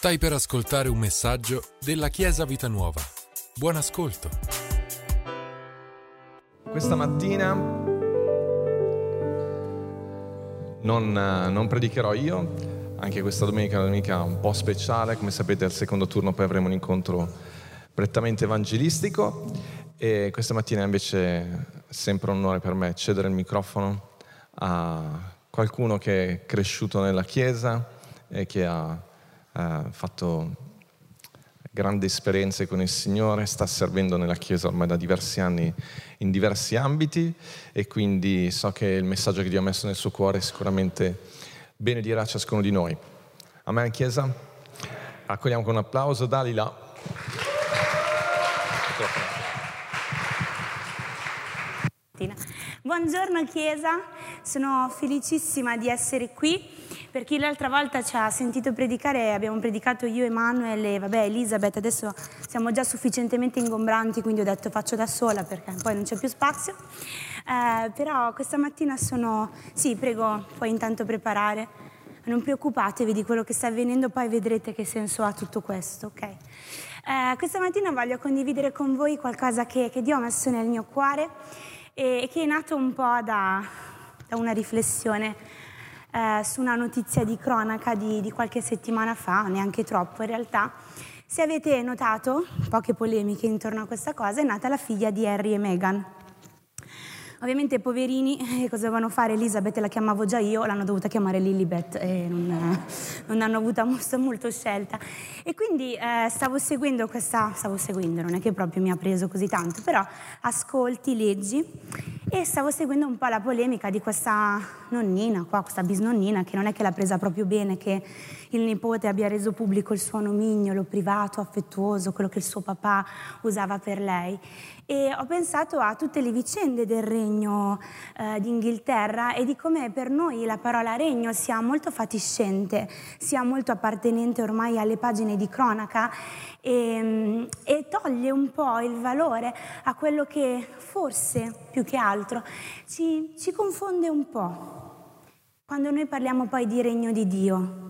Stai per ascoltare un messaggio della Chiesa Vita Nuova. Buon ascolto. Questa mattina non, non predicherò io, anche questa domenica è una domenica un po' speciale, come sapete al secondo turno poi avremo un incontro prettamente evangelistico e questa mattina invece è sempre un onore per me cedere il microfono a qualcuno che è cresciuto nella Chiesa e che ha ha fatto grandi esperienze con il Signore, sta servendo nella Chiesa ormai da diversi anni in diversi ambiti e quindi so che il messaggio che Dio ha messo nel suo cuore sicuramente benedirà ciascuno di noi. Amen Chiesa? Accogliamo con un applauso Dalila. Buongiorno Chiesa, sono felicissima di essere qui per chi l'altra volta ci ha sentito predicare, abbiamo predicato io, Emanuele e vabbè, Elisabeth, adesso siamo già sufficientemente ingombranti, quindi ho detto faccio da sola perché poi non c'è più spazio. Eh, però questa mattina sono, sì, prego, puoi intanto preparare. Non preoccupatevi di quello che sta avvenendo, poi vedrete che senso ha tutto questo, ok? Eh, questa mattina voglio condividere con voi qualcosa che, che Dio ha messo nel mio cuore e, che è nato un po' da, da una riflessione eh, su una notizia di cronaca di, di qualche settimana fa, neanche troppo in realtà. Se avete notato, poche polemiche intorno a questa cosa, è nata la figlia di Harry e Meghan. Ovviamente poverini, eh, cosa dovevano fare? Elisabeth la chiamavo già io, l'hanno dovuta chiamare Lilibet e non, non hanno avuto molto, scelta. E quindi eh, stavo seguendo questa, stavo seguendo, non è che proprio mi ha preso così tanto, però ascolti, leggi e stavo seguendo un po' la polemica di questa nonnina qua, questa bisnonnina, che non è che l'ha presa proprio bene, che il nipote abbia reso pubblico il suo nomignolo privato, affettuoso, quello che il suo papà usava per lei e ho pensato a tutte le vicende del regno eh, d'Inghilterra e di come per noi la parola regno sia molto fatiscente, sia molto appartenente ormai alle pagine di cronaca e, e toglie un po' il valore a quello che forse più che altro ci, ci confonde un po' quando noi parliamo poi di regno di Dio.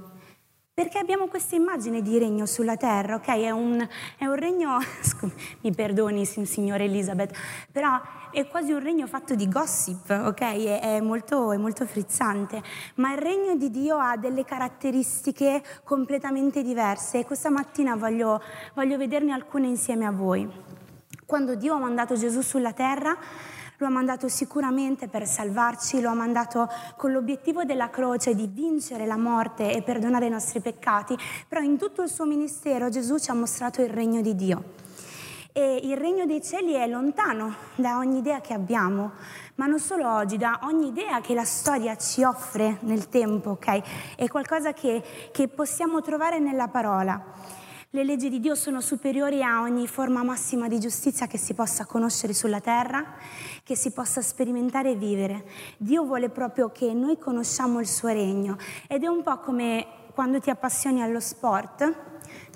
Perché abbiamo questa immagine di regno sulla terra, ok? È un, è un regno, mi perdoni signore Elizabeth, però è quasi un regno fatto di gossip, ok? È, è, molto, è molto frizzante, ma il regno di Dio ha delle caratteristiche completamente diverse e questa mattina voglio, voglio vederne alcune insieme a voi. Quando Dio ha mandato Gesù sulla terra, lo ha mandato sicuramente per salvarci, lo ha mandato con l'obiettivo della croce di vincere la morte e perdonare i nostri peccati, però in tutto il suo ministero Gesù ci ha mostrato il regno di Dio. E il regno dei cieli è lontano da ogni idea che abbiamo, ma non solo oggi, da ogni idea che la storia ci offre nel tempo, ok? È qualcosa che, che possiamo trovare nella parola. Le leggi di Dio sono superiori a ogni forma massima di giustizia che si possa conoscere sulla terra, che si possa sperimentare e vivere. Dio vuole proprio che noi conosciamo il suo regno ed è un po' come quando ti appassioni allo sport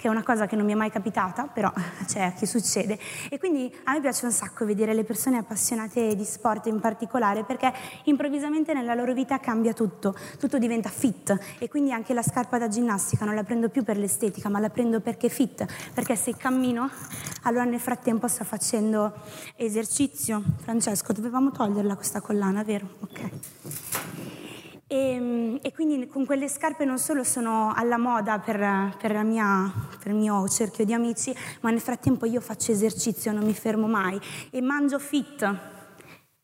che è una cosa che non mi è mai capitata, però c'è a chi succede. E quindi a me piace un sacco vedere le persone appassionate di sport in particolare, perché improvvisamente nella loro vita cambia tutto, tutto diventa fit e quindi anche la scarpa da ginnastica non la prendo più per l'estetica, ma la prendo perché fit, perché se cammino, allora nel frattempo sto facendo esercizio. Francesco, dovevamo toglierla questa collana, vero? Ok. E, ehm, e, quindi con quelle scarpe non solo sono alla moda per, per, mia, per, il mio cerchio di amici, ma nel frattempo io faccio esercizio, non mi fermo mai e mangio fit.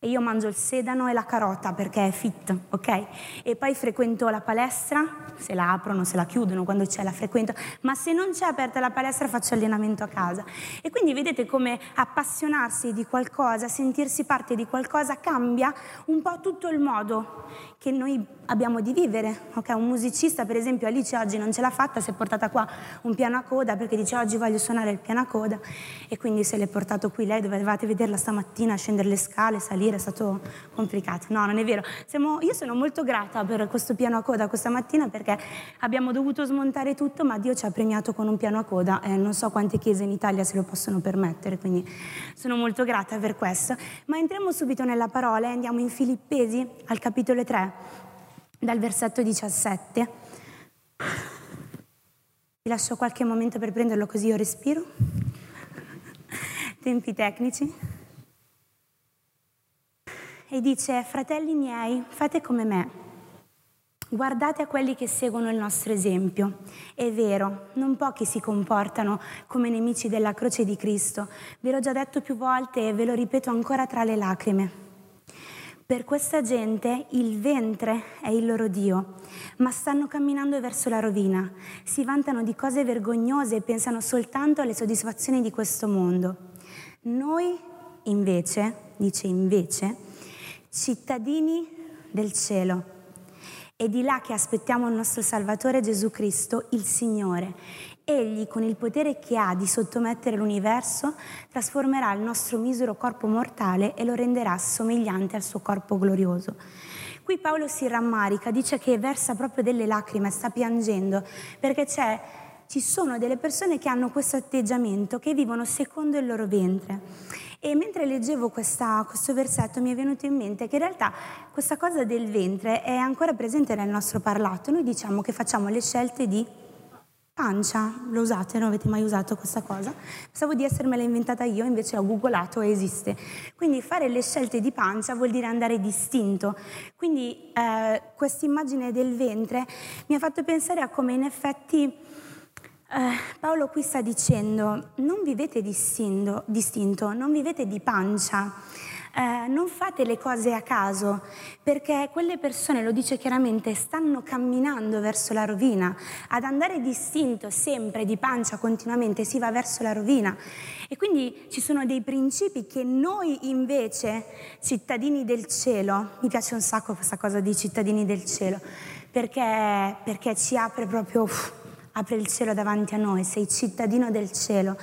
E io mangio il sedano e la carota perché è fit, ok? E poi frequento la palestra, se la aprono, se la chiudono, quando c'è la frequento, ma se non c'è aperta la palestra faccio allenamento a casa. E quindi vedete come appassionarsi di qualcosa, sentirsi parte di qualcosa cambia un po' tutto il modo che noi abbiamo di vivere. Okay? Un musicista, per esempio, Alice oggi non ce l'ha fatta, si è portata qua un piano a coda perché dice oggi voglio suonare il piano a coda e quindi se l'è portato qui lei, dovevate vederla stamattina, scendere le scale, salire, è stato complicato. No, non è vero. Siamo, io sono molto grata per questo piano a coda questa mattina perché abbiamo dovuto smontare tutto, ma Dio ci ha premiato con un piano a coda e non so quante chiese in Italia se lo possono permettere, quindi sono molto grata per questo. Ma entriamo subito nella parola e andiamo in Filippesi al capitolo 3 dal versetto 17. lascio qualche momento per prenderlo così io respiro. Tempi tecnici. E dice, fratelli miei, fate come me. Guardate a quelli che seguono il nostro esempio. È vero, non pochi si comportano come nemici della croce di Cristo. Ve l'ho già detto più volte e ve lo ripeto ancora tra le lacrime. Per questa gente il ventre è il loro Dio, ma stanno camminando verso la rovina. Si vantano di cose vergognose e pensano soltanto alle soddisfazioni di questo mondo. Noi invece, dice invece, cittadini del cielo, è di là che aspettiamo il nostro Salvatore Gesù Cristo, il Signore. Egli, con il potere che ha di sottomettere l'universo, trasformerà il nostro misero corpo mortale e lo renderà somigliante al suo corpo glorioso. Qui Paolo si rammarica, dice che versa proprio delle lacrime, sta piangendo, perché ci sono delle persone che hanno questo atteggiamento, che vivono secondo il loro ventre. E mentre leggevo questa, questo versetto mi è venuto in mente che in realtà questa cosa del ventre è ancora presente nel nostro parlato. Noi diciamo che facciamo le scelte di pancia, lo usate, non avete mai usato questa cosa? Pensavo di essermela inventata io, invece ho googolato e esiste. Quindi fare le scelte di pancia vuol dire andare distinto. Quindi eh, questa immagine del ventre mi ha fatto pensare a come in effetti eh, Paolo qui sta dicendo, non vivete distinto, distinto non vivete di pancia, eh, non fate le cose a caso, perché quelle persone, lo dice chiaramente, stanno camminando verso la rovina. Ad andare distinto sempre di pancia continuamente si va verso la rovina. E quindi ci sono dei principi che noi invece, cittadini del cielo, mi piace un sacco questa cosa di cittadini del cielo, perché, perché ci apre proprio... Uff, apre il cielo davanti a noi, sei cittadino del cielo.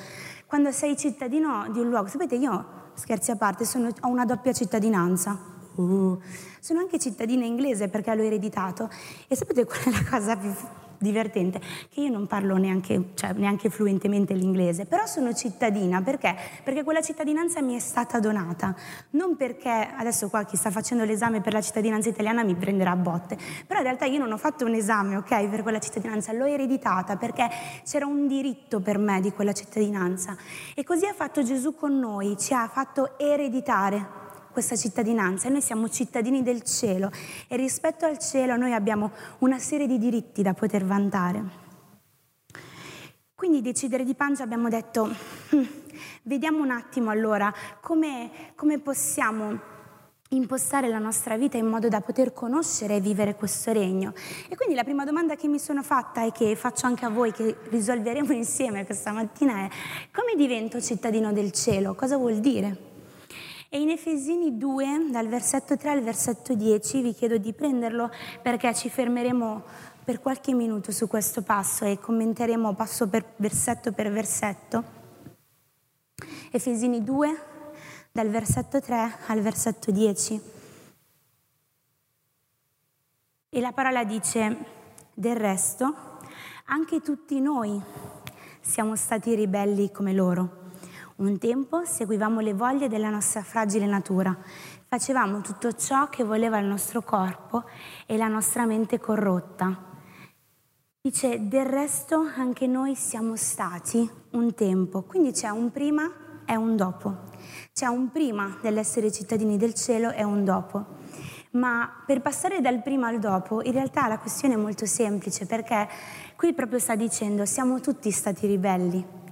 Quando sei cittadino di un luogo, sapete io, scherzi a parte, sono, ho una doppia cittadinanza. Uh, sono anche cittadina inglese perché l'ho ereditato e sapete qual è la cosa più divertente che io non parlo neanche, cioè, neanche, fluentemente l'inglese, però sono cittadina. Perché? Perché quella cittadinanza mi è stata donata, non perché adesso qua chi sta facendo l'esame per la cittadinanza italiana mi prenderà a botte, però in realtà io non ho fatto un esame, ok, per quella cittadinanza, l'ho ereditata perché c'era un diritto per me di quella cittadinanza. E così ha fatto Gesù con noi, ci ha fatto ereditare questa cittadinanza e noi siamo cittadini del cielo e rispetto al cielo noi abbiamo una serie di diritti da poter vantare. Quindi decidere di pancia abbiamo detto, hm, vediamo un attimo allora come, come possiamo impostare la nostra vita in modo da poter conoscere e vivere questo regno. E quindi la prima domanda che mi sono fatta e che faccio anche a voi, che risolveremo insieme questa mattina è come divento cittadino del cielo? Cosa vuol dire? E in Efesini 2, dal versetto 3 al versetto 10, vi chiedo di prenderlo perché ci fermeremo per qualche minuto su questo passo e commenteremo passo per versetto per versetto. Efesini 2, dal versetto 3 al versetto 10. E la parola dice, del resto, anche tutti noi siamo stati ribelli come loro un tempo seguivamo le voglie della nostra fragile natura, facevamo tutto ciò che voleva il nostro corpo e la nostra mente corrotta. Dice, del resto anche noi siamo stati un tempo, quindi c'è un prima e un dopo. C'è un prima dell'essere cittadini del cielo e un dopo. Ma per passare dal prima al dopo, in realtà la questione è molto semplice perché qui proprio sta dicendo siamo tutti stati ribelli.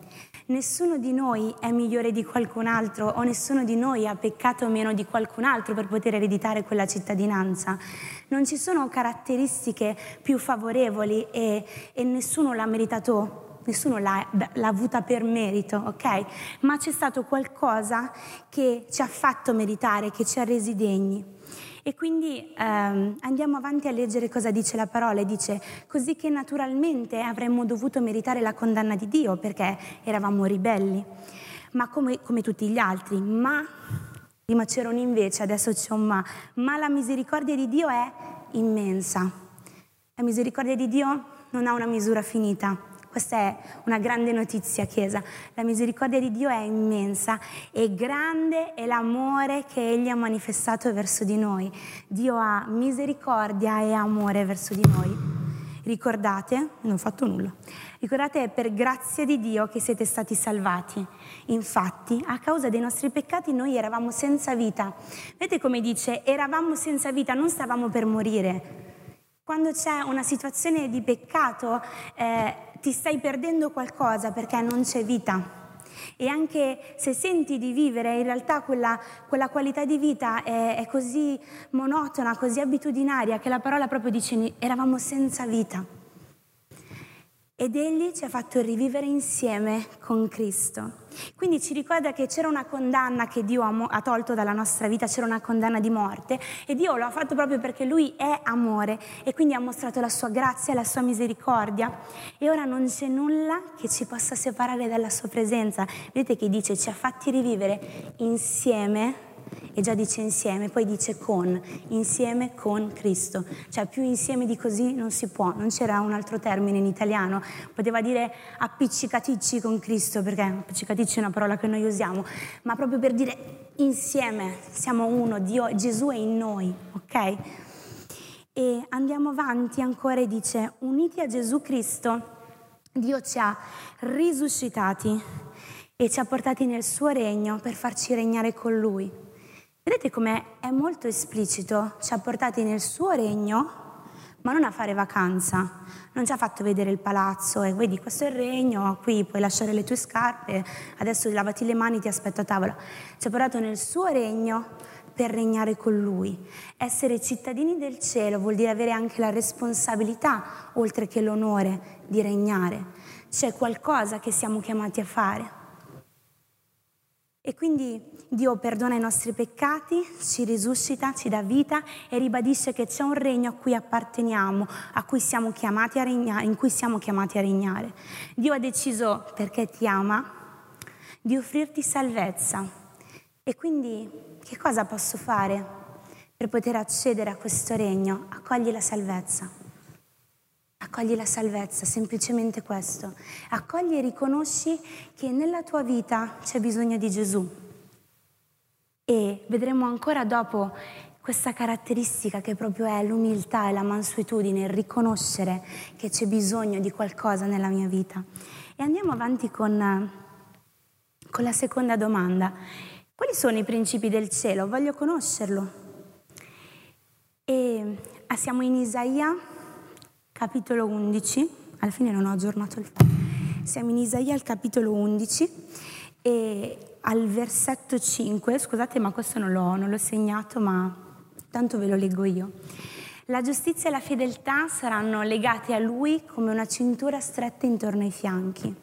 Nessuno di noi è migliore di qualcun altro o nessuno di noi ha peccato meno di qualcun altro per poter ereditare quella cittadinanza. Non ci sono caratteristiche più favorevoli e, e nessuno l'ha meritato nessuno l'ha, l'ha, avuta per merito, ok? Ma c'è stato qualcosa che ci ha fatto meritare, che ci ha resi degni. E quindi ehm, andiamo avanti a leggere cosa dice la parola dice così che naturalmente avremmo dovuto meritare la condanna di Dio perché eravamo ribelli, ma come, come tutti gli altri, ma, prima c'era un invece, adesso c'è un ma, ma la misericordia di Dio è immensa. La misericordia di Dio non ha una misura finita. Questa è una grande notizia, Chiesa. La misericordia di Dio è immensa e grande è l'amore che Egli ha manifestato verso di noi. Dio ha misericordia e amore verso di noi. Ricordate, non ho fatto nulla, ricordate è per grazia di Dio che siete stati salvati. Infatti, a causa dei nostri peccati noi eravamo senza vita. Vedete come dice, eravamo senza vita, non stavamo per morire. Quando c'è una situazione di peccato eh, ti stai perdendo qualcosa perché non c'è vita. E anche se senti di vivere, in realtà quella, quella qualità di vita è, è così monotona, così abitudinaria, che la parola proprio dice eravamo senza vita. Ed egli ci ha fatto rivivere insieme con Cristo. Quindi ci ricorda che c'era una condanna che Dio ha tolto dalla nostra vita, c'era una condanna di morte e Dio lo ha fatto proprio perché Lui è amore e quindi ha mostrato la sua grazia e la sua misericordia e ora non c'è nulla che ci possa separare dalla sua presenza. Vedete che dice ci ha fatti rivivere insieme e già dice insieme, poi dice con, insieme con Cristo. Cioè più insieme di così non si può, non c'era un altro termine in italiano, poteva dire appiccicaticci con Cristo, perché appiccicaticci è una parola che noi usiamo, ma proprio per dire insieme, siamo uno, Dio, Gesù è in noi, ok? E andiamo avanti ancora e dice, uniti a Gesù Cristo, Dio ci ha risuscitati e ci ha portati nel suo regno per farci regnare con Lui. Vedete come è molto esplicito, ci ha portati nel suo regno, ma non a fare vacanza. Non ci ha fatto vedere il palazzo e vedi questo è il regno, qui puoi lasciare le tue scarpe, adesso lavati le mani, ti aspetto a tavola. Ci ha portato nel suo regno per regnare con lui. Essere cittadini del cielo vuol dire avere anche la responsabilità, oltre che l'onore, di regnare. C'è qualcosa che siamo chiamati a fare. E quindi Dio perdona i nostri peccati, ci risuscita, ci dà vita e ribadisce che c'è un regno a cui apparteniamo, a cui siamo chiamati a regnare, in cui siamo chiamati a regnare. Dio ha deciso, perché ti ama, di offrirti salvezza. E quindi che cosa posso fare per poter accedere a questo regno? Accogli la salvezza. Accogli la salvezza, semplicemente questo. Accogli e riconosci che nella tua vita c'è bisogno di Gesù. E vedremo ancora dopo questa caratteristica che proprio è l'umiltà e la mansuetudine, il riconoscere che c'è bisogno di qualcosa nella mia vita. E andiamo avanti con, con la seconda domanda. Quali sono i principi del cielo? Voglio conoscerlo. E ah, siamo in Isaia capitolo 11, alla fine non ho aggiornato il fatto, siamo in Isaia al capitolo 11 e al versetto 5, scusate ma questo non l'ho, non l'ho segnato ma tanto ve lo leggo io. La giustizia e la fedeltà saranno legate a lui come una cintura stretta intorno ai fianchi.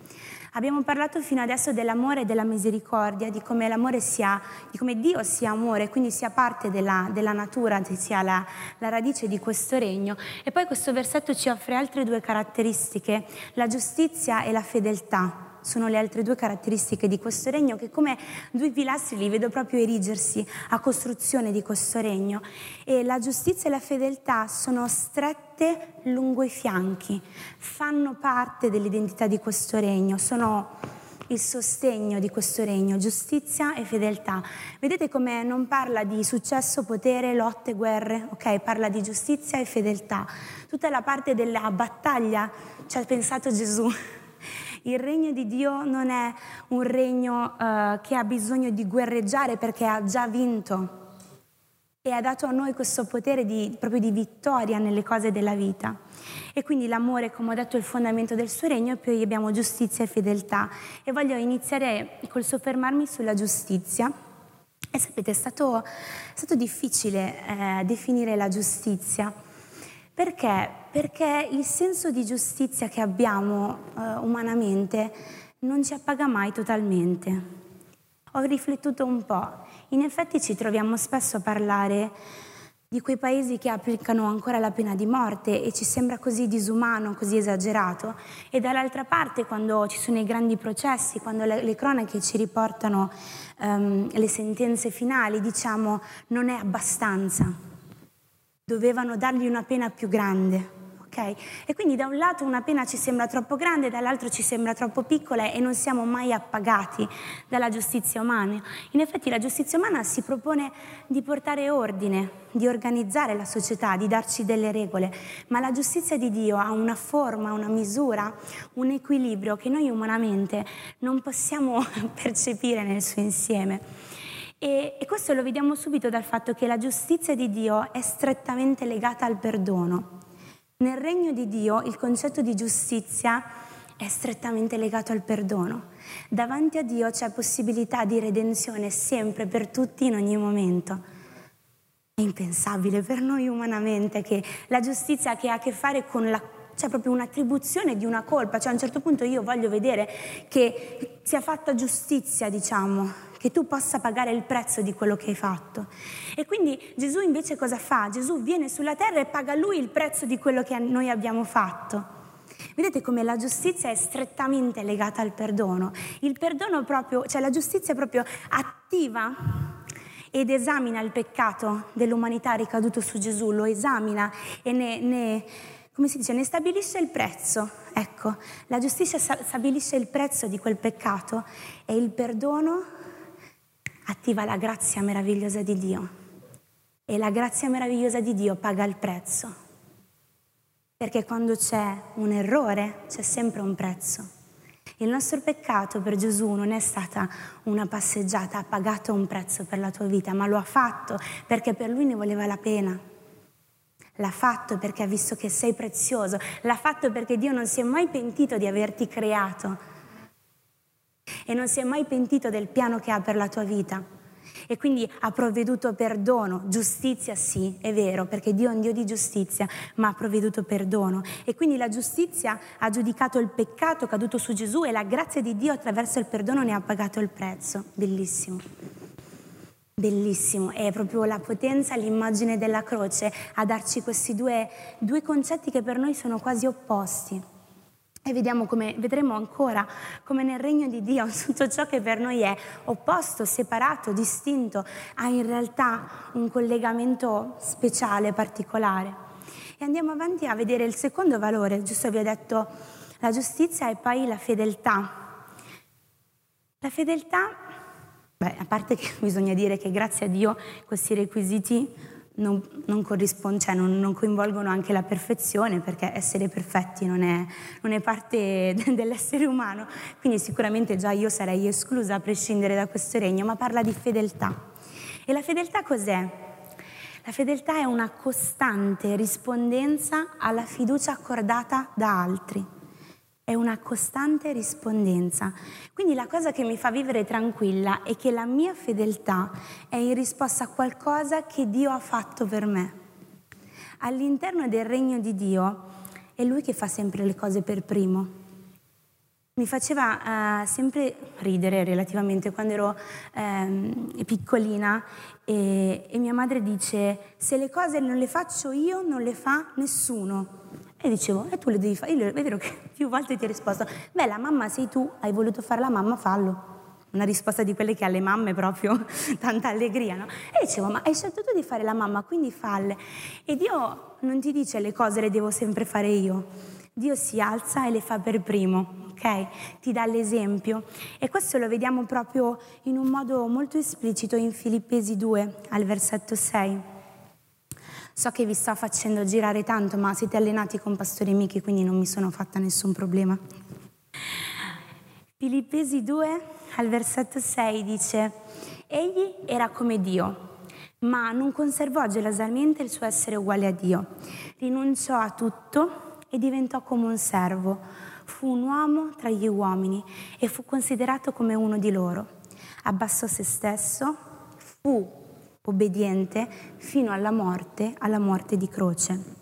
Abbiamo parlato fino adesso dell'amore e della misericordia, di come l'amore sia, di come Dio sia amore, quindi sia parte della, della natura, sia la, la radice di questo regno. E poi questo versetto ci offre altre due caratteristiche, la giustizia e la fedeltà sono le altre due caratteristiche di questo regno che come due pilastri li vedo proprio erigersi a costruzione di questo regno e la giustizia e la fedeltà sono strette lungo i fianchi, fanno parte dell'identità di questo regno, sono il sostegno di questo regno, giustizia e fedeltà. Vedete come non parla di successo, potere, lotte, guerre, ok? Parla di giustizia e fedeltà. Tutta la parte della battaglia ci ha pensato Gesù il regno di Dio non è un regno uh, che ha bisogno di guerreggiare perché ha già vinto e ha dato a noi questo potere di, proprio di vittoria nelle cose della vita. E quindi l'amore, come ho detto, è il fondamento del suo regno e poi abbiamo giustizia e fedeltà. E voglio iniziare col soffermarmi sulla giustizia. E sapete, è stato, è stato difficile eh, definire la giustizia perché? Perché il senso di giustizia che abbiamo eh, umanamente non ci appaga mai totalmente. Ho riflettuto un po'. In effetti ci troviamo spesso a parlare di quei paesi che applicano ancora la pena di morte e ci sembra così disumano, così esagerato. E dall'altra parte, quando ci sono i grandi processi, quando le, le cronache ci riportano um, le sentenze finali, diciamo non è abbastanza dovevano dargli una pena più grande. Okay? E quindi da un lato una pena ci sembra troppo grande, dall'altro ci sembra troppo piccola e non siamo mai appagati dalla giustizia umana. In effetti la giustizia umana si propone di portare ordine, di organizzare la società, di darci delle regole, ma la giustizia di Dio ha una forma, una misura, un equilibrio che noi umanamente non possiamo percepire nel suo insieme. E, e questo lo vediamo subito dal fatto che la giustizia di Dio è strettamente legata al perdono. Nel regno di Dio il concetto di giustizia è strettamente legato al perdono. Davanti a Dio c'è possibilità di redenzione sempre, per tutti, in ogni momento. È impensabile per noi umanamente che la giustizia che ha a che fare con la c'è proprio un'attribuzione di una colpa, cioè a un certo punto io voglio vedere che sia fatta giustizia, diciamo, che tu possa pagare il prezzo di quello che hai fatto. E quindi Gesù invece cosa fa? Gesù viene sulla terra e paga lui il prezzo di quello che noi abbiamo fatto. Vedete come la giustizia è strettamente legata al perdono. Il perdono proprio, cioè la giustizia proprio attiva ed esamina il peccato dell'umanità ricaduto su Gesù, lo esamina e ne, ne come si dice, ne stabilisce il prezzo. Ecco, la giustizia stabilisce il prezzo di quel peccato e il perdono attiva la grazia meravigliosa di Dio. E la grazia meravigliosa di Dio paga il prezzo. Perché quando c'è un errore c'è sempre un prezzo. Il nostro peccato per Gesù non è stata una passeggiata, ha pagato un prezzo per la tua vita, ma lo ha fatto perché per lui ne voleva la pena. L'ha fatto perché ha visto che sei prezioso, l'ha fatto perché Dio non si è mai pentito di averti creato e non si è mai pentito del piano che ha per la tua vita. E quindi ha provveduto perdono, giustizia sì, è vero, perché Dio è un Dio di giustizia, ma ha provveduto perdono. E quindi la giustizia ha giudicato il peccato caduto su Gesù e la grazia di Dio attraverso il perdono ne ha pagato il prezzo. Bellissimo. Bellissimo, è proprio la potenza, l'immagine della croce a darci questi due, due concetti che per noi sono quasi opposti. E vediamo come, vedremo ancora come nel regno di Dio tutto ciò che per noi è opposto, separato, distinto, ha in realtà un collegamento speciale, particolare. E andiamo avanti a vedere il secondo valore, giusto vi ho detto la giustizia e poi la fedeltà. La fedeltà, beh, a parte che bisogna dire che grazie a Dio questi requisiti non, non, cioè non, non, coinvolgono anche la perfezione, perché essere perfetti non è, non è parte dell'essere umano, quindi sicuramente già io sarei esclusa a prescindere da questo regno, ma parla di fedeltà. E la fedeltà cos'è? La fedeltà è una costante rispondenza alla fiducia accordata da altri è una costante rispondenza. Quindi la cosa che mi fa vivere tranquilla è che la mia fedeltà è in risposta a qualcosa che Dio ha fatto per me. All'interno del regno di Dio è Lui che fa sempre le cose per primo. Mi faceva uh, sempre ridere relativamente quando ero um, piccolina e, e mia madre dice se le cose non le faccio io non le fa nessuno. E dicevo, e tu le devi fare? Io è vero che più volte ti ho risposto, beh, la mamma sei tu, hai voluto fare la mamma, fallo. Una risposta di quelle che alle mamme proprio tanta allegria, no? E dicevo, ma hai scelto tu di fare la mamma, quindi falle. E Dio non ti dice le cose le devo sempre fare io. Dio si alza e le fa per primo, ok? Ti dà l'esempio. E questo lo vediamo proprio in un modo molto esplicito in Filippesi 2, al versetto 6. So che vi sto facendo girare tanto, ma siete allenati con Pastore Michi, quindi non mi sono fatta nessun problema. Filippesi 2 al versetto 6 dice, Egli era come Dio, ma non conservò gelosamente il suo essere uguale a Dio. Rinunciò a tutto e diventò come un servo. Fu un uomo tra gli uomini e fu considerato come uno di loro. Abbassò se stesso, fu obbediente fino alla morte, alla morte di croce.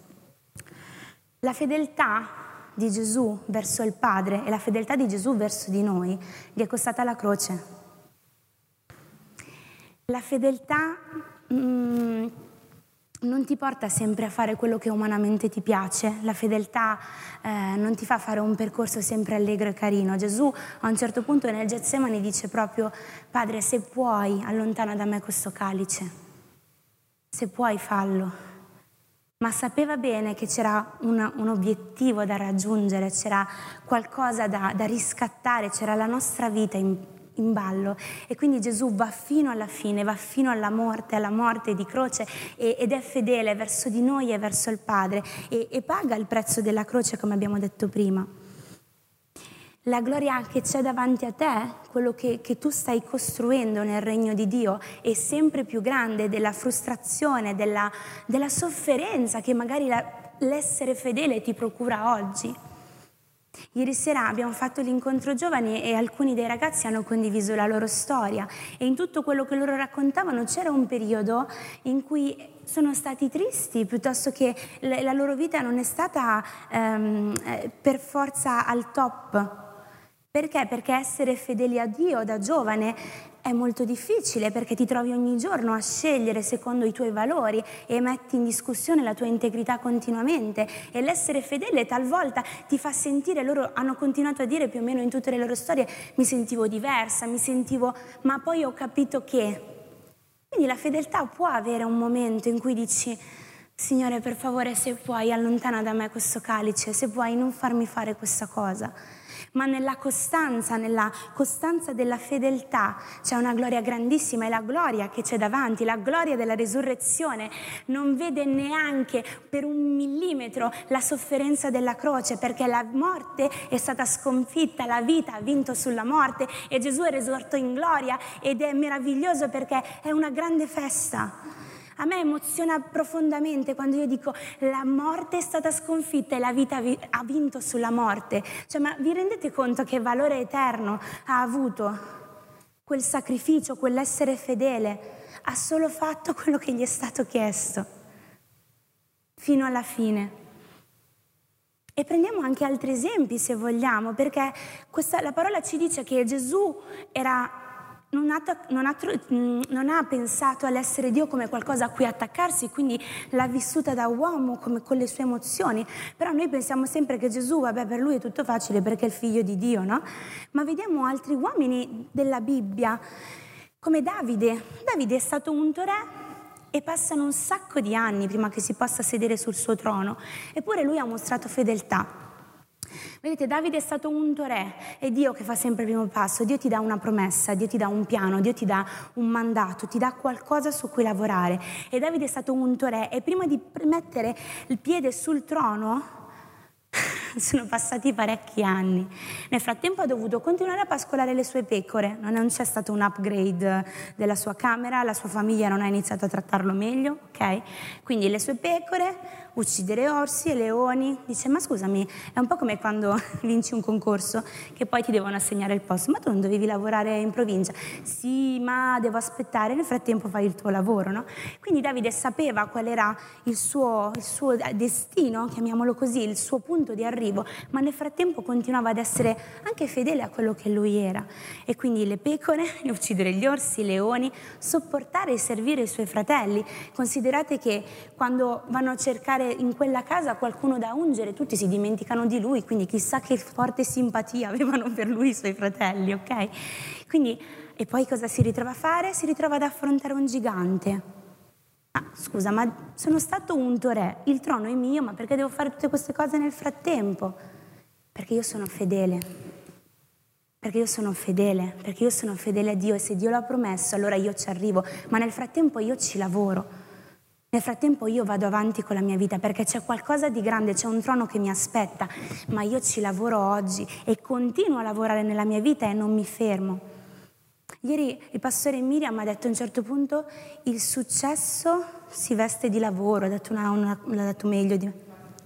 La fedeltà di Gesù verso il Padre e la fedeltà di Gesù verso di noi gli è costata la croce. La fedeltà mm, non ti porta sempre a fare quello che umanamente ti piace, la fedeltà eh, non ti fa fare un percorso sempre allegro e carino. Gesù a un certo punto nel Getsemani dice proprio, Padre, se puoi, allontana da me questo calice, se puoi fallo. ma sapeva bene che c'era un, un obiettivo da raggiungere, c'era qualcosa da, da riscattare, c'era la nostra vita in, in ballo e quindi Gesù va fino alla fine, va fino alla morte, alla morte di croce e, ed è fedele verso di noi e verso il Padre e, e paga il prezzo della croce come abbiamo detto prima. La gloria che c'è davanti a te, quello che, che, tu stai costruendo nel regno di Dio, è sempre più grande della frustrazione, della, della sofferenza che magari la, l'essere fedele ti procura oggi. Ieri sera abbiamo fatto l'incontro giovani e alcuni dei ragazzi hanno condiviso la loro storia e in tutto quello che loro raccontavano c'era un periodo in cui sono stati tristi piuttosto che la loro vita non è stata um, per forza al top. Perché? Perché essere fedeli a Dio da giovane è molto difficile perché ti trovi ogni giorno a scegliere secondo i tuoi valori e metti in discussione la tua integrità continuamente e l'essere fedele talvolta ti fa sentire, loro hanno continuato a dire più o meno in tutte le loro storie, mi sentivo diversa, mi sentivo, ma poi ho capito che. Quindi la fedeltà può avere un momento in cui dici, Signore per favore se puoi allontana da me questo calice, se puoi non farmi fare questa cosa ma nella costanza, nella costanza della fedeltà c'è una gloria grandissima e la gloria che c'è davanti, la gloria della risurrezione non vede neanche per un millimetro la sofferenza della croce perché la morte è stata sconfitta, la vita ha vinto sulla morte e Gesù è risorto in gloria ed è meraviglioso perché è una grande festa. A me emoziona profondamente quando io dico la morte è stata sconfitta e la vita ha vinto sulla morte. Cioè, ma vi rendete conto che valore eterno ha avuto quel sacrificio, quell'essere fedele? Ha solo fatto quello che gli è stato chiesto, fino alla fine. E prendiamo anche altri esempi se vogliamo, perché questa, la parola ci dice che Gesù era non ha, non, ha, mm, non ha, pensato all'essere Dio come qualcosa a cui attaccarsi, quindi l'ha vissuta da uomo come con le sue emozioni. Però noi pensiamo sempre che Gesù, vabbè, per lui è tutto facile perché è il figlio di Dio, no? Ma vediamo altri uomini della Bibbia, come Davide. Davide è stato unto re e passano un sacco di anni prima che si possa sedere sul suo trono, eppure lui ha mostrato fedeltà. Vedete, Davide è stato unto re, è Dio che fa sempre il primo passo, Dio ti dà una promessa, Dio ti dà un piano, Dio ti dà un mandato, ti dà qualcosa su cui lavorare. E Davide è stato unto re e prima di mettere il piede sul trono sono passati parecchi anni. Nel frattempo ha dovuto continuare a pascolare le sue pecore, non c'è stato un upgrade della sua camera, la sua famiglia non ha iniziato a trattarlo meglio, ok? Quindi le sue pecore, uccidere orsi e leoni. Dice, ma scusami, è un po' come quando vinci un concorso che poi ti devono assegnare il posto, ma tu non dovevi lavorare in provincia. Sì, ma devo aspettare, nel frattempo fai il tuo lavoro, no? Quindi Davide sapeva qual era il suo, il suo destino, chiamiamolo così, il suo punto di arrivo, ma nel frattempo continuava ad essere anche fedele a quello che lui era. E quindi le pecore, uccidere gli orsi, i leoni, sopportare e servire i suoi fratelli. Considerate che quando vanno a cercare in quella casa qualcuno da ungere, tutti si dimenticano di lui, quindi chissà che forte simpatia avevano per lui i suoi fratelli, ok? Quindi, e poi cosa si ritrova a fare? Si ritrova ad affrontare un gigante. Ah, scusa, ma sono stato unto re, il trono è mio, ma perché devo fare tutte queste cose nel frattempo? Perché io sono fedele. Perché io sono fedele, perché io sono fedele a Dio e se Dio l'ha promesso allora io ci arrivo, ma nel frattempo io ci lavoro. Nel frattempo io vado avanti con la mia vita perché c'è qualcosa di grande, c'è un trono che mi aspetta, ma io ci lavoro oggi e continuo a lavorare nella mia vita e non mi fermo. Ieri il pastore Miriam ha detto a un certo punto il successo si veste di lavoro, ha detto, una, una, l'ha detto meglio di me.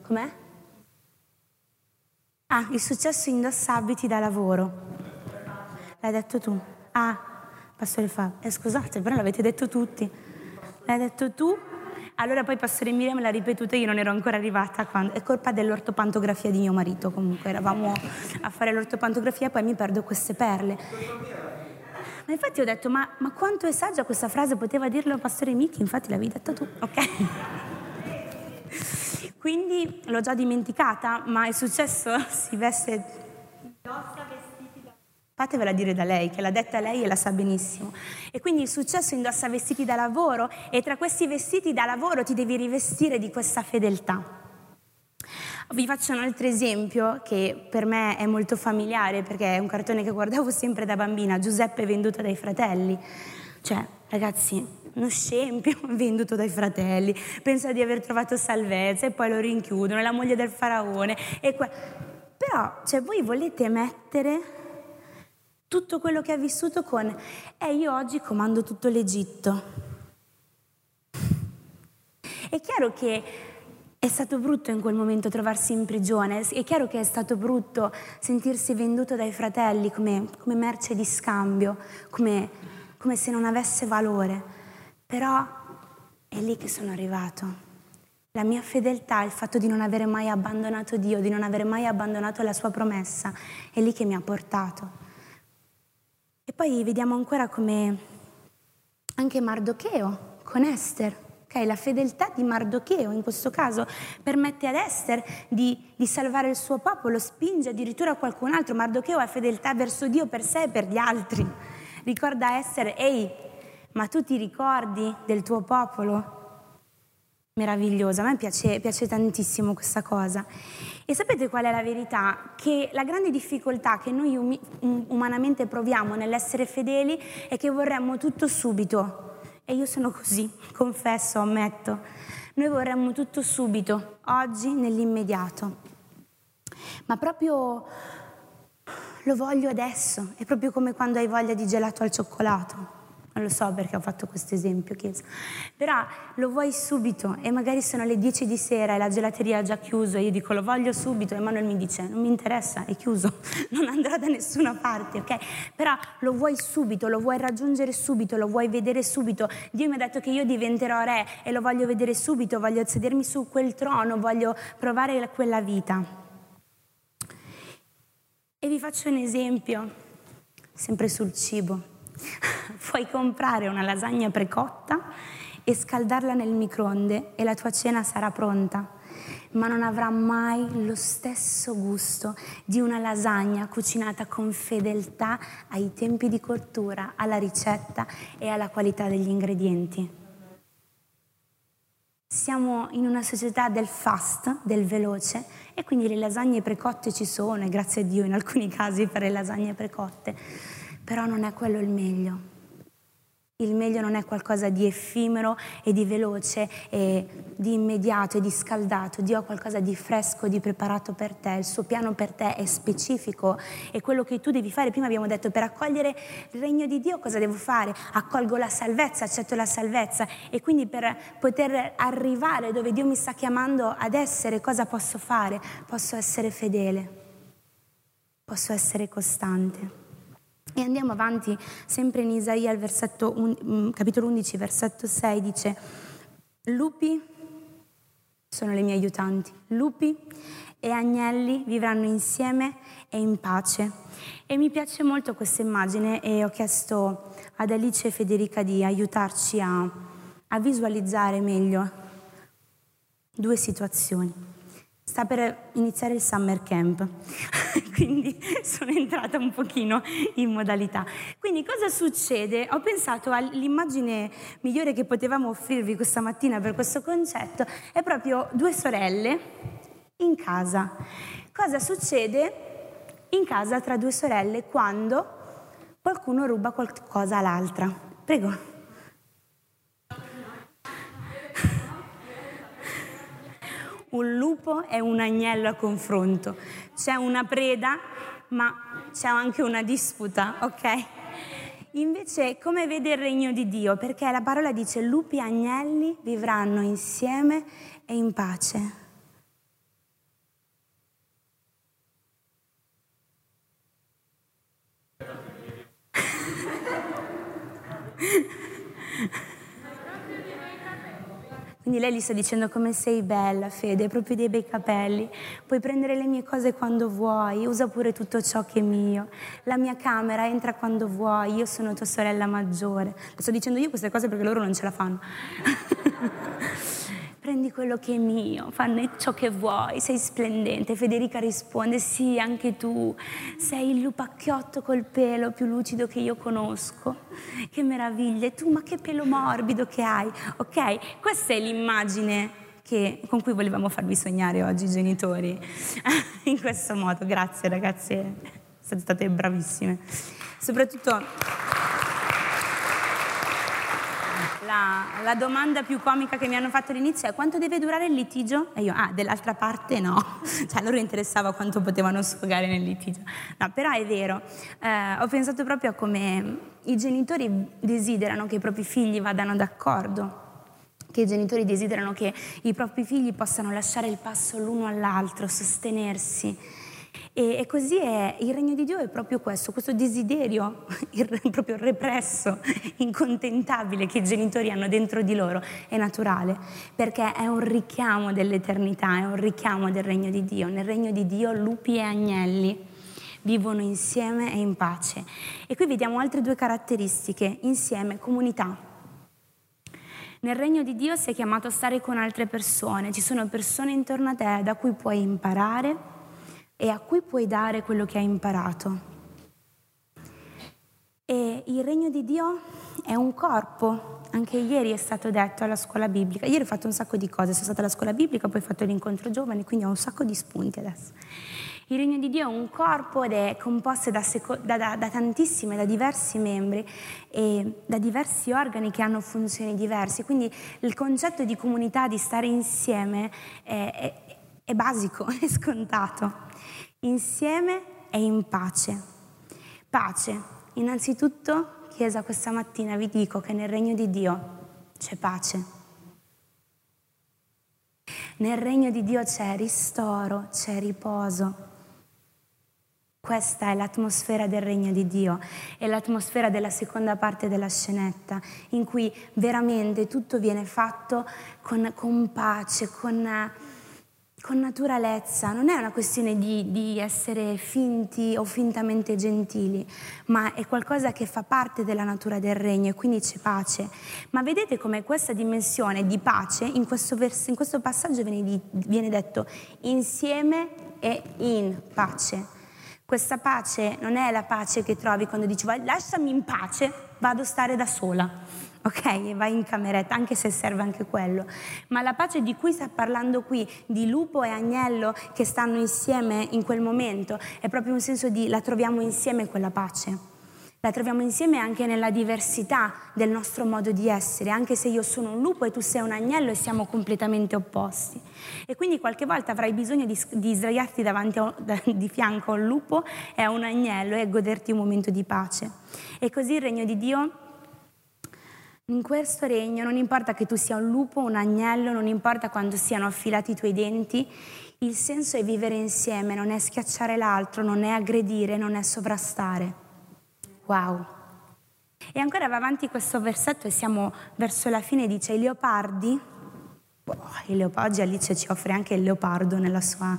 Com'è? Ah, il successo indossa abiti da lavoro. L'hai detto tu. Ah, pastore Fabio. Eh, scusate, però l'avete detto tutti. L'hai detto tu allora poi Pastore Miriam l'ha ripetuta io non ero ancora arrivata quando... È colpa dell'ortopantografia di mio marito comunque, eravamo a fare l'ortopantografia e poi mi perdo queste perle. Ma infatti ho detto, ma, ma quanto è saggia questa frase, poteva dirlo Pastore Micchi, infatti l'avevi detta tu, ok? Quindi l'ho già dimenticata, ma è successo, si veste... Fatevela dire da lei, che l'ha detta lei e la sa benissimo. E quindi il successo indossa vestiti da lavoro e tra questi vestiti da lavoro ti devi rivestire di questa fedeltà. Vi faccio un altro esempio che per me è molto familiare perché è un cartone che guardavo sempre da bambina, Giuseppe venduto dai fratelli. Cioè, ragazzi, uno scempio venduto dai fratelli, pensa di aver trovato salvezza e poi lo rinchiudono, è la moglie del faraone. Que- Però, cioè, voi volete mettere tutto quello che ha vissuto con e io oggi comando tutto l'Egitto. È chiaro che è stato brutto in quel momento trovarsi in prigione, è chiaro che è stato brutto sentirsi venduto dai fratelli come, come merce di scambio, come, come se non avesse valore, però è lì che sono arrivato. La mia fedeltà, il fatto di non avere mai abbandonato Dio, di non avere mai abbandonato la sua promessa, è lì che mi ha portato. E poi vediamo ancora come anche Mardocheo con Esther. Okay, la fedeltà di Mardocheo in questo caso permette ad Esther di, di, salvare il suo popolo, spinge addirittura qualcun altro. Mardocheo ha fedeltà verso Dio per sé e per gli altri. Ricorda Esther, ehi, ma tu ti ricordi del tuo popolo? Meravigliosa, a me piace, piace tantissimo questa cosa. E sapete qual è la verità? Che la grande difficoltà che noi um, umanamente proviamo nell'essere fedeli è che vorremmo tutto subito. E io sono così, confesso, ammetto. Noi vorremmo tutto subito, oggi, nell'immediato. Ma proprio lo voglio adesso, è proprio come quando hai voglia di gelato al cioccolato. Non lo so perché ho fatto questo esempio, Chiesa. Però lo vuoi subito e magari sono le 10 di sera e la gelateria ha già chiuso e io dico lo voglio subito e Manuel mi dice non mi interessa, è chiuso, non andrò da nessuna parte, ok? Però lo vuoi subito, lo vuoi raggiungere subito, lo vuoi vedere subito. Dio mi ha detto che io diventerò re e lo voglio vedere subito, voglio sedermi su quel trono, voglio provare quella vita. E vi faccio un esempio, sempre sul cibo. Puoi comprare una lasagna precotta e scaldarla nel microonde e la tua cena sarà pronta, ma non avrà mai lo stesso gusto di una lasagna cucinata con fedeltà ai tempi di cottura, alla ricetta e alla qualità degli ingredienti. Siamo in una società del fast, del veloce, e quindi le lasagne precotte ci sono, e grazie a Dio in alcuni casi per le lasagne precotte però non è quello il meglio. Il meglio non è qualcosa di effimero e di veloce e di immediato e di scaldato. Dio ha qualcosa di fresco, di preparato per te. Il suo piano per te è specifico e quello che tu devi fare, prima abbiamo detto, per accogliere il regno di Dio cosa devo fare? Accolgo la salvezza, accetto la salvezza e quindi per poter arrivare dove Dio mi sta chiamando ad essere, cosa posso fare? Posso essere fedele, posso essere costante. E andiamo avanti, sempre in Isaia, il un, mm, capitolo 11, versetto 6, dice, lupi sono le mie aiutanti, lupi e agnelli vivranno insieme e in pace. E mi piace molto questa immagine e ho chiesto ad Alice e Federica di aiutarci a, a visualizzare meglio due situazioni. Sta per iniziare il summer camp, quindi sono entrata un pochino in modalità. Quindi cosa succede? Ho pensato all'immagine migliore che potevamo offrirvi questa mattina per questo concetto, è proprio due sorelle in casa. Cosa succede in casa tra due sorelle quando qualcuno ruba qualcosa all'altra? Prego. Un lupo e un agnello a confronto. C'è una preda, ma c'è anche una disputa, ok? Invece, come vede il regno di Dio? Perché la parola dice lupi e agnelli vivranno insieme e in pace. Quindi lei gli sta dicendo come sei bella, Fede, hai proprio dei bei capelli, puoi prendere le mie cose quando vuoi, usa pure tutto ciò che è mio. La mia camera entra quando vuoi, io sono tua sorella maggiore. Lo sto dicendo io queste cose perché loro non ce la fanno. prendi quello che è mio, fanno ciò che vuoi, sei splendente. Federica risponde, sì, anche tu, sei il lupacchiotto col pelo più lucido che io conosco. Che meraviglia, e tu, ma che pelo morbido che hai. Ok, questa è l'immagine che, con cui volevamo farvi sognare oggi, genitori, in questo modo. Grazie ragazze, siete state bravissime. Soprattutto... La, la, domanda più comica che mi hanno fatto all'inizio è quanto deve durare il litigio? E io, ah, dell'altra parte no. cioè, a loro interessava quanto potevano sfogare nel litigio. No, però è vero. Eh, ho pensato proprio a come i genitori desiderano che i propri figli vadano d'accordo che i genitori desiderano che i propri figli possano lasciare il passo l'uno all'altro, sostenersi. E, e così è, il regno di Dio è proprio questo, questo desiderio il, proprio represso, incontentabile che i genitori hanno dentro di loro, è naturale, perché è un richiamo dell'eternità, è un richiamo del regno di Dio. Nel regno di Dio lupi e agnelli vivono insieme e in pace. E qui vediamo altre due caratteristiche, insieme, comunità. Nel regno di Dio sei chiamato a stare con altre persone, ci sono persone intorno a te da cui puoi imparare e a cui puoi dare quello che hai imparato. E il regno di Dio è un corpo, anche ieri è stato detto alla scuola biblica. Ieri ho fatto un sacco di cose, sono stata alla scuola biblica, poi ho fatto l'incontro giovane, quindi ho un sacco di spunti adesso. Il regno di Dio è un corpo ed è composto da, seco- da, da, da tantissime, da diversi membri e da diversi organi che hanno funzioni diverse. Quindi il concetto di comunità, di stare insieme, è, è, è basico, è scontato. Insieme e in pace. Pace. Innanzitutto, Chiesa, questa mattina vi dico che nel regno di Dio c'è pace. Nel regno di Dio c'è ristoro, c'è riposo. Questa è l'atmosfera del regno di Dio, è l'atmosfera della seconda parte della scenetta, in cui veramente tutto viene fatto con, con pace, con, con, naturalezza. Non è una questione di, di essere finti o fintamente gentili, ma è qualcosa che fa parte della natura del regno e quindi c'è pace. Ma vedete come questa dimensione di pace in questo, vers- in questo passaggio viene, di, viene detto insieme e in pace. Questa pace non è la pace che trovi quando dici lasciami in pace, vado a stare da sola, ok? E vai in cameretta, anche se serve anche quello. Ma la pace di cui sta parlando qui, di lupo e agnello che stanno insieme in quel momento, è proprio un senso di la troviamo insieme quella pace. La troviamo insieme anche nella diversità del nostro modo di essere, anche se io sono un lupo e tu sei un agnello e siamo completamente opposti. E quindi qualche volta avrai bisogno di, di sdraiarti davanti a, di fianco a un lupo e a un agnello e goderti un momento di pace. E così il regno di Dio in questo regno non importa che tu sia un lupo, un agnello, non importa quando siano affilati i tuoi denti, il senso è vivere insieme, non è schiacciare l'altro, non è aggredire, non è sovrastare. Wow. E ancora va avanti questo versetto e siamo verso la fine, dice i leopardi Oh, il leopardo, Alice ci offre anche il leopardo sua,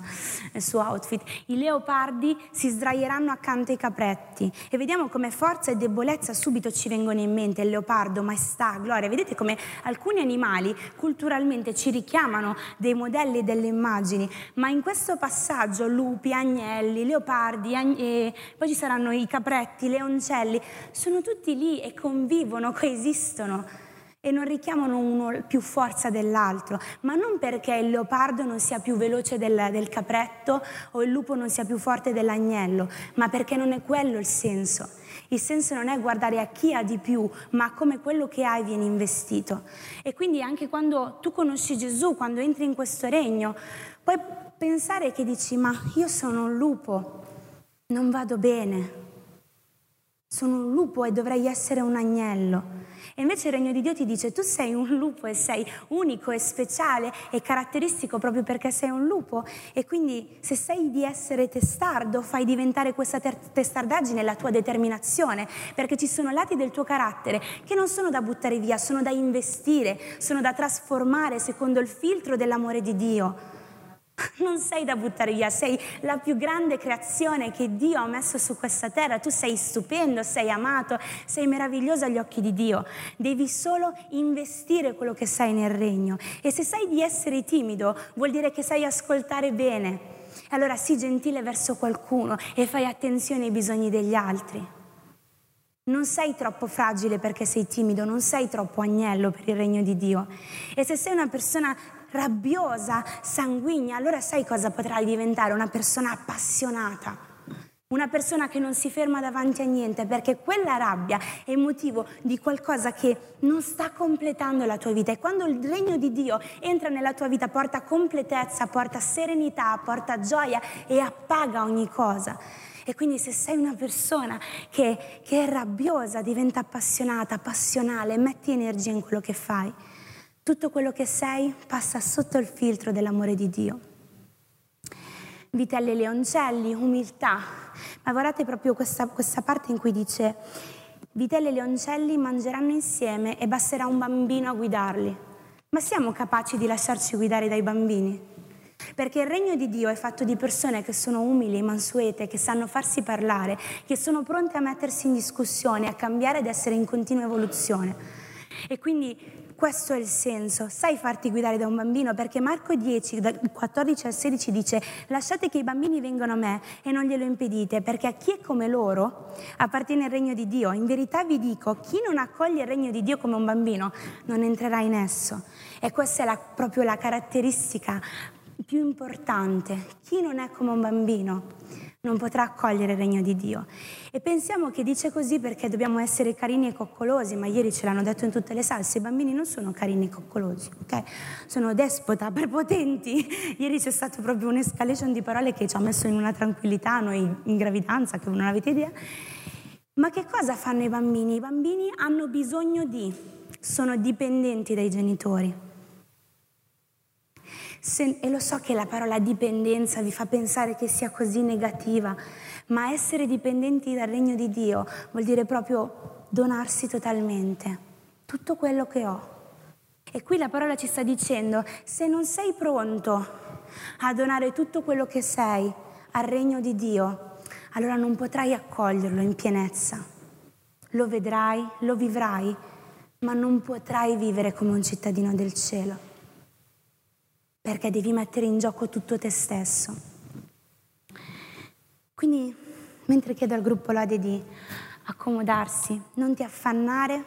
nel suo outfit. I leopardi si sdraieranno accanto ai capretti. E vediamo come forza e debolezza subito ci vengono in mente. Il leopardo, maestà, gloria. Vedete come alcuni animali culturalmente ci richiamano dei modelli e delle immagini, ma in questo passaggio lupi, agnelli, leopardi, ag- e poi ci saranno i capretti, i leoncelli, sono tutti lì e convivono, coesistono e non richiamano uno più forza dell'altro, ma non perché il leopardo non sia più veloce del, del capretto o il lupo non sia più forte dell'agnello, ma perché non è quello il senso. Il senso non è guardare a chi ha di più, ma come quello che hai viene investito. E quindi anche quando tu conosci Gesù, quando entri in questo regno, puoi pensare che dici, ma io sono un lupo, non vado bene, sono un lupo e dovrei essere un agnello. E invece il regno di Dio ti dice tu sei un lupo e sei unico e speciale e caratteristico proprio perché sei un lupo e quindi se sei di essere testardo fai diventare questa ter- testardaggine la tua determinazione perché ci sono lati del tuo carattere che non sono da buttare via, sono da investire, sono da trasformare secondo il filtro dell'amore di Dio. Non sei da buttare via, sei la più grande creazione che Dio ha messo su questa terra. Tu sei stupendo, sei amato, sei meraviglioso agli occhi di Dio. Devi solo investire quello che sai nel regno. E se sai di essere timido, vuol dire che sai ascoltare bene. Allora sii gentile verso qualcuno e fai attenzione ai bisogni degli altri. Non sei troppo fragile perché sei timido, non sei troppo agnello per il regno di Dio. E se sei una persona rabbiosa, sanguigna, allora sai cosa potrai diventare? Una persona appassionata. Una persona che non si ferma davanti a niente perché quella rabbia è motivo di qualcosa che non sta completando la tua vita e quando il regno di Dio entra nella tua vita porta completezza, porta serenità, porta gioia e appaga ogni cosa. E quindi se sei una persona che, che è rabbiosa, diventa appassionata, passionale, metti energia in quello che fai tutto quello che sei passa sotto il filtro dell'amore di Dio. Vitelle leoncelli, umiltà. Ma guardate proprio questa, questa parte in cui dice Vitelle e leoncelli mangeranno insieme e basterà un bambino a guidarli. Ma siamo capaci di lasciarci guidare dai bambini? Perché il regno di Dio è fatto di persone che sono umili, mansuete, che sanno farsi parlare, che sono pronte a mettersi in discussione, a cambiare ed essere in continua evoluzione. E quindi questo è il senso, sai farti guidare da un bambino perché Marco 10, dal 14 al 16 dice lasciate che i bambini vengano a me e non glielo impedite perché a chi è come loro appartiene il regno di Dio. In verità vi dico, chi non accoglie il regno di Dio come un bambino non entrerà in esso. E questa è la, proprio la caratteristica più importante. Chi non è come un bambino non potrà accogliere il regno di Dio. E pensiamo che dice così perché dobbiamo essere carini e coccolosi, ma ieri ce l'hanno detto in tutte le salse, i bambini non sono carini e coccolosi, ok? Sono despota, prepotenti. Ieri c'è stato proprio un'escalation di parole che ci ha messo in una tranquillità, noi in gravidanza, che non avete idea. Ma che cosa fanno i bambini? I bambini hanno bisogno di, sono dipendenti dai genitori. Se, e lo so che la parola dipendenza vi fa pensare che sia così negativa, ma essere dipendenti dal regno di Dio vuol dire proprio donarsi totalmente, tutto quello che ho. E qui la parola ci sta dicendo, se non sei pronto a donare tutto quello che sei al regno di Dio, allora non potrai accoglierlo in pienezza. Lo vedrai, lo vivrai, ma non potrai vivere come un cittadino del cielo perché devi mettere in gioco tutto te stesso. Quindi, mentre chiedo al gruppo Lode di accomodarsi, non ti affannare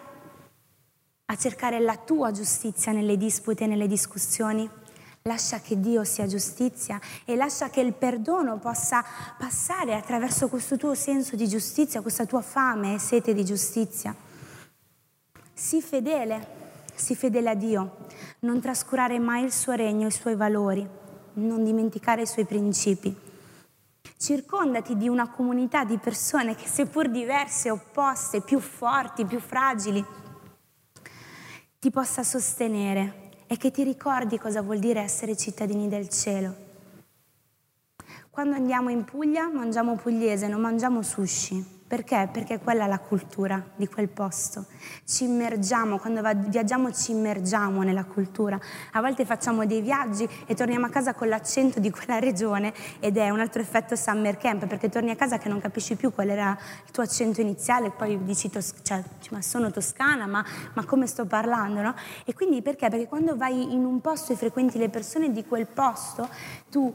a cercare la tua giustizia nelle dispute e nelle discussioni. Lascia che Dio sia giustizia e lascia che il perdono possa passare attraverso questo tuo senso di giustizia, questa tua fame e sete di giustizia. Sii fedele Sii fedele a Dio, non trascurare mai il suo regno, i suoi valori, non dimenticare i suoi principi. Circondati di una comunità di persone che seppur diverse, opposte, più forti, più fragili, ti possa sostenere e che ti ricordi cosa vuol dire essere cittadini del cielo. Quando andiamo in Puglia mangiamo pugliese, non mangiamo sushi. Perché? Perché quella è la cultura di quel posto. Ci immergiamo, quando viaggiamo ci immergiamo nella cultura. A volte facciamo dei viaggi e torniamo a casa con l'accento di quella regione ed è un altro effetto summer camp perché torni a casa che non capisci più qual era il tuo accento iniziale, poi dici, tos- cioè, ma sono toscana, ma, ma come sto parlando? No? E quindi perché? Perché quando vai in un posto e frequenti le persone di quel posto, tu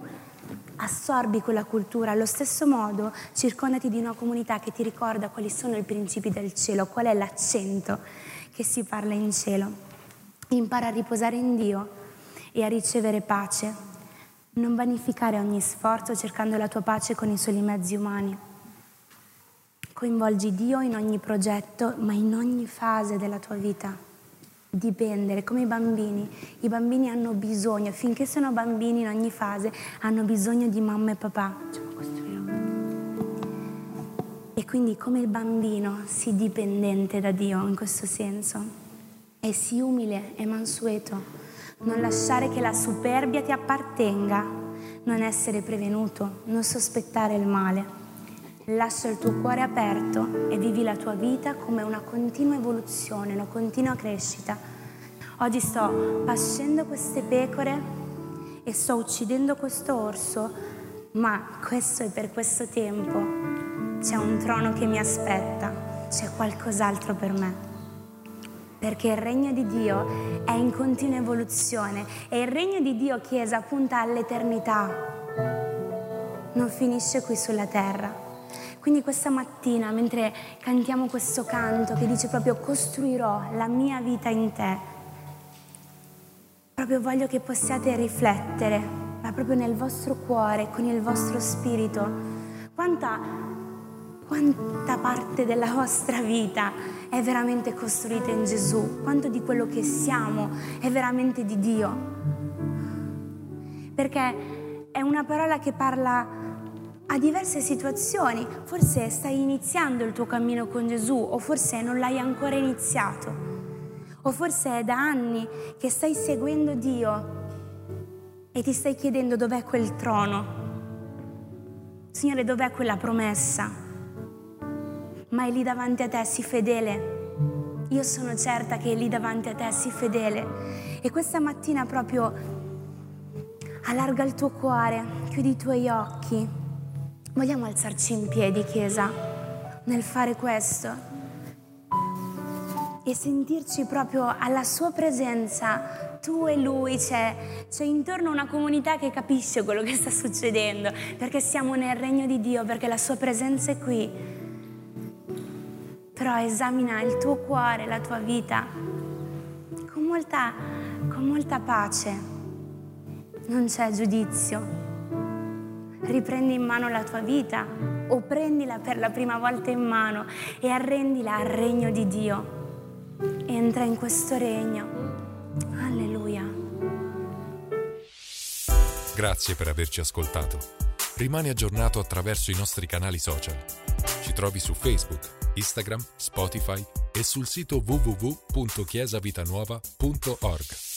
assorbi quella cultura, allo stesso modo circondati di una comunità che ti ricorda quali sono i principi del cielo, qual è l'accento che si parla in cielo. Impara a riposare in Dio e a ricevere pace. Non vanificare ogni sforzo cercando la tua pace con i soli mezzi umani. Coinvolgi Dio in ogni progetto, ma in ogni fase della tua vita dipendere, come i bambini. I bambini hanno bisogno, finché sono bambini in ogni fase, hanno bisogno di mamma e papà. E quindi come il bambino sii dipendente da Dio in questo senso e sii umile e mansueto. Non lasciare che la superbia ti appartenga, non essere prevenuto, non sospettare il male. Lascia il tuo cuore aperto e vivi la tua vita come una continua evoluzione, una continua crescita. Oggi sto pascendo queste pecore e sto uccidendo questo orso, ma questo è per questo tempo. C'è un trono che mi aspetta, c'è qualcos'altro per me perché il regno di Dio è in continua evoluzione e il regno di Dio, Chiesa, punta all'eternità, non finisce qui sulla terra. Quindi questa mattina, mentre cantiamo questo canto che dice proprio costruirò la mia vita in te, proprio voglio che possiate riflettere, ma proprio nel vostro cuore, con il vostro spirito, quanta, quanta parte della vostra vita è veramente costruita in Gesù, quanto di quello che siamo è veramente di Dio. Perché è una parola che parla a diverse situazioni. Forse stai iniziando il tuo cammino con Gesù o forse non l'hai ancora iniziato. O forse è da anni che stai seguendo Dio e ti stai chiedendo dov'è quel trono. Signore, dov'è quella promessa? Ma è lì davanti a te, sii fedele. Io sono certa che è lì davanti a te, sii fedele. E questa mattina proprio allarga il tuo cuore, chiudi i tuoi occhi Vogliamo alzarci in piedi, Chiesa, nel fare questo e sentirci proprio alla sua presenza, tu e lui, c'è, c'è intorno una comunità che capisce quello che sta succedendo, perché siamo nel regno di Dio, perché la sua presenza è qui. Però esamina il tuo cuore, la tua vita, con molta, con molta pace. Non c'è giudizio, riprendi in mano la tua vita o prendila per la prima volta in mano e arrendila al regno di Dio. Entra in questo regno. Alleluia. Grazie per averci ascoltato. Rimani aggiornato attraverso i nostri canali social. Ci trovi su Facebook, Instagram, Spotify e sul sito www.chiesavitanuova.org.